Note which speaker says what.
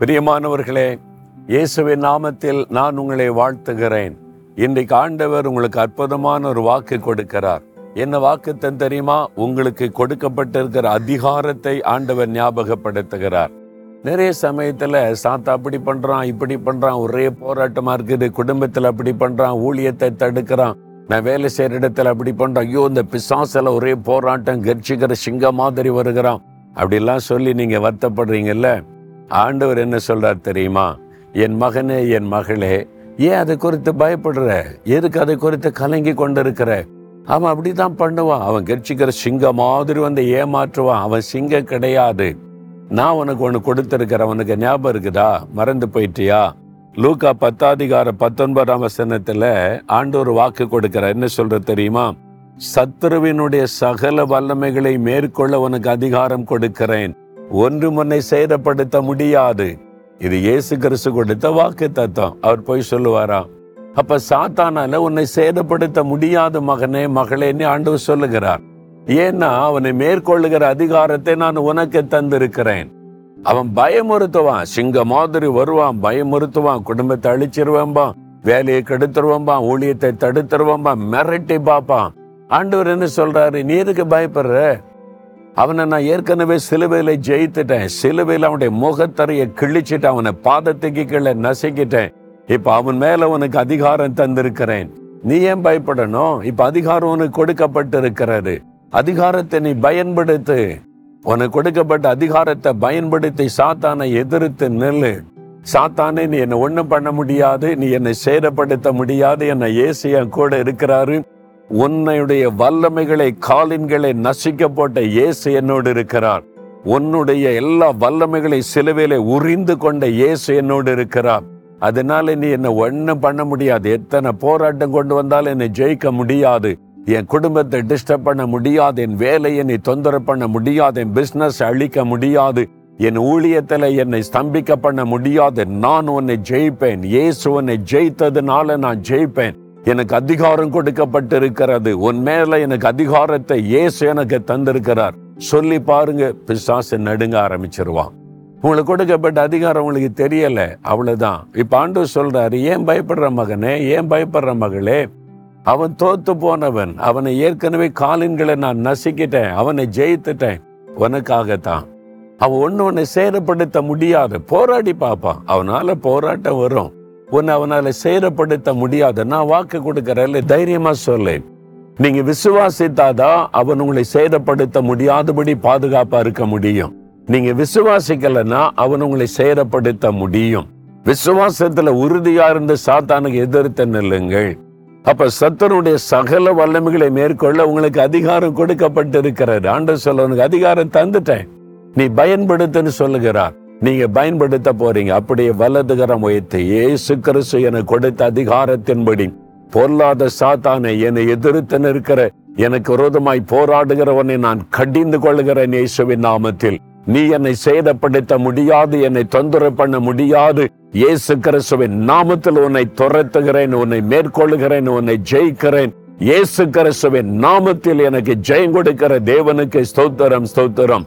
Speaker 1: பிரியமானவர்களே இயேசுவின் நாமத்தில் நான் உங்களை வாழ்த்துகிறேன். இன்றைக்கு ஆண்டவர் உங்களுக்கு அற்புதமான ஒரு வாக்கு கொடுக்கிறார். என்ன வாக்கு தெரியுமா? உங்களுக்கு கொடுக்கப்பட்டிருக்கிற அதிகாரத்தை ஆண்டவர் ஞாபகப்படுத்துகிறார். நிறைய சமயத்துல சாத்தா அப்படி பண்றான் இப்படி பண்றான் ஒரே போராட்டமா இருக்குது குடும்பத்துல அப்படி பண்றான் ஊழியத்தை தடுக்கிறான் நான் வேலை செய்யற இடத்துல அப்படி பண்றேன் ஐயோ இந்த பிசாசில ஒரே போராட்டம் கர்ச்சிக்கிற சிங்க மாதிரி வருகிறான். அப்படிலாம் சொல்லி நீங்க வருத்தப்படுறீங்கல்ல? ஆண்டவர் என்ன சொல்றார் தெரியுமா? என் மகனே என் மகளே ஏன் அதை குறித்து பயப்படுற? எதுக்கு அதை குறித்து கலங்கி கொண்டிருக்கிற? அவன் அப்படிதான் பண்ணுவான். அவன் கர்ச்சிக்கிற சிங்க மாதிரி வந்து ஏமாற்றுவான். அவன் சிங்க கிடையாது. நான் உனக்கு ஒன்று கொடுத்திருக்கிறேன். உனக்கு ஞாபகம் இருக்குதா? மறந்து போயிட்டியா? லூக்கா பத்தாதிகார பத்தொன்பதாம் வசனத்துல ஆண்டோர் வாக்கு கொடுக்கிற என்ன சொல்ற தெரியுமா? சத்துருவினுடைய சகல வல்லமைகளை மேற்கொள்ள உனக்கு அதிகாரம் கொடுக்கிறேன். ஒன்று முன்னை சேதப்படுத்த முடியாது. இது இயேசு கிறிஸ்து கொடுத்த வாக்கு தத்துவம் அவர் போய் சொல்லுவாரா? அப்ப சாத்தானால உன்னை சேதப்படுத்த முடியாது மகனே மகளேன்னு ஆண்டவர் சொல்லுகிறார். ஏன்னா அவனை மேற்கொள்ளுகிற அதிகாரத்தை நான் உனக்கு தந்திருக்கிறேன். அவன் பயமுறுத்துவான். சிங்க மாதிரி வருவான் பயமுறுத்துவான். குடும்பத்தை அழிச்சிருவான்பான் வேலையை கெடுத்துருவான்பான் ஊழியத்தை தடுத்துருவான்பான் மிரட்டி பார்ப்பான். ஆண்டவர் என்ன சொல்றாரு? நீ எதுக்கு பயப்படுற? அவனை நான் ஏற்கனவே சிலுவையில் ஜெயித்துட்டேன். சிலுவையில் அவனுடைய முகத்தரையை கிழிச்சிட்டு அவனை பாதத்துக்கு கீழே நசுக்கிட்டேன். இப்போ அவன் மேல உனக்கு அதிகாரம் தந்திருக்கிறேன். நீ ஏன் பயப்படணும்? இப்ப அதிகாரம் உனக்கு கொடுக்கப்பட்டு இருக்கிறது அதிகாரத்தை நீ பயன்படுத்து. உனக்கு கொடுக்கப்பட்ட அதிகாரத்தை பயன்படுத்தி சாத்தானை எதிர்த்து நெல்லு. சாத்தானே நீ என்னை ஒன்றும் பண்ண முடியாது. நீ என்னை சேதப்படுத்த முடியாது. என்னை ஏசியா கூட இருக்கிறாரு. உன்னுடைய வல்லமைகளை காலின்களை நசிக்க போட்ட இயேசு என்னோடு இருக்கிறார். உன்னுடைய எல்லா வல்லமைகளை சிலுவையில உறிந்து கொண்ட இயேசு என்னோடு இருக்கிறார். அதனால நீ என்ன ஒன்றும் பண்ண முடியாது. எத்தனை போராட்டம் கொண்டு வந்தாலும் என்னை ஜெயிக்க முடியாது. என் குடும்பத்தை டிஸ்டர்ப் பண்ண முடியாது. என் வேலையை நீ தொந்தரவு பண்ண முடியாது. என் பிசினஸ் அழிக்க முடியாது. என் ஊழியத்தில் என்னை ஸ்தம்பிக்க பண்ண முடியாது. நான் உன்னை ஜெயிப்பேன். இயேசு உன்னை ஜெயித்ததுனால நான் ஜெயிப்பேன். எனக்கு அதிகாரம் கொடுக்கப்பட்டிருக்கிறது. உன் மேல எனக்கு அதிகாரத்தை இயேசு எனக்கு தந்திருக்கிறார். சொல்லி பாருங்க பிசாசு நடுங்க ஆரம்பிச்சிருவான். உங்களுக்கு கொடுக்கப்பட்ட அதிகாரம் உங்களுக்கு தெரியல அவ்வளவுதான். இப்ப ஆண்டு சொல்றாரு ஏன் பயப்படுற மகனே? ஏன் பயப்படுற மகளே? அவன் தோத்து போனவன். அவனை ஏற்கனவே காலின்களை நான் நசுக்கிட்டேன். அவனை ஜெயித்துட்டேன். உனக்காகத்தான். அவன் ஒண்ணு உன்னை சேதப்படுத்த முடியாது. போராடி பார்ப்பான். அவனால போராட்டம் வரும். உன்னை அவனால சேரப்படுத்த முடியாது. நான் வாக்கு கொடுக்கறேன். தைரியமா சொல்லேன். நீங்க விசுவாசித்தாதான் அவன் உங்களை சேதப்படுத்த முடியாதபடி பாதுகாப்பா இருக்க முடியும். நீங்க விசுவாசிக்கலன்னா அவன் உங்களை சேதப்படுத்த முடியும். விசுவாசத்துல உறுதியா இருந்து சாத்தானுக்கு எதிர்த்து நில்லுங்கள். அப்ப சத்தனுடைய சகல வல்லமைகளை மேற்கொள்ள உங்களுக்கு அதிகாரம் கொடுக்கப்பட்டிருக்கிறது. ஆண்டு சொல்ல உனக்கு அதிகாரம் தந்துட்டேன். நீ பயன்படுத்துன்னு சொல்லுகிறார். நீங்க பயன்படுத்த போறீங்க. அப்படியே வலதுகரம் உயர்த்து ஏசு கிறிஸ்து எனக்கு கொடுத்த அதிகாரத்தின்படி பொருளாத சாத்தானை என்னை எதிர்த்து நிற்கிற எனக்கு விரோதமாய் போராடுகிறவனை நான் கடிந்து கொள்கிறேன் இயேசுவின் நாமத்தில். நீ என்னை சேதப்படுத்த முடியாது என்னை தொந்தரவு பண்ண முடியாது. இயேசு கிறிஸ்துவின் நாமத்தில் உன்னை துரத்துகிறேன் உன்னை மேற்கொள்கிறேன் உன்னை ஜெயிக்கிறேன். இயேசு கிறிஸ்துவின் நாமத்தில் எனக்கு ஜெயம் கொடுக்கிற தேவனுக்கு ஸ்தோத்திரம் ஸ்தோத்திரம்.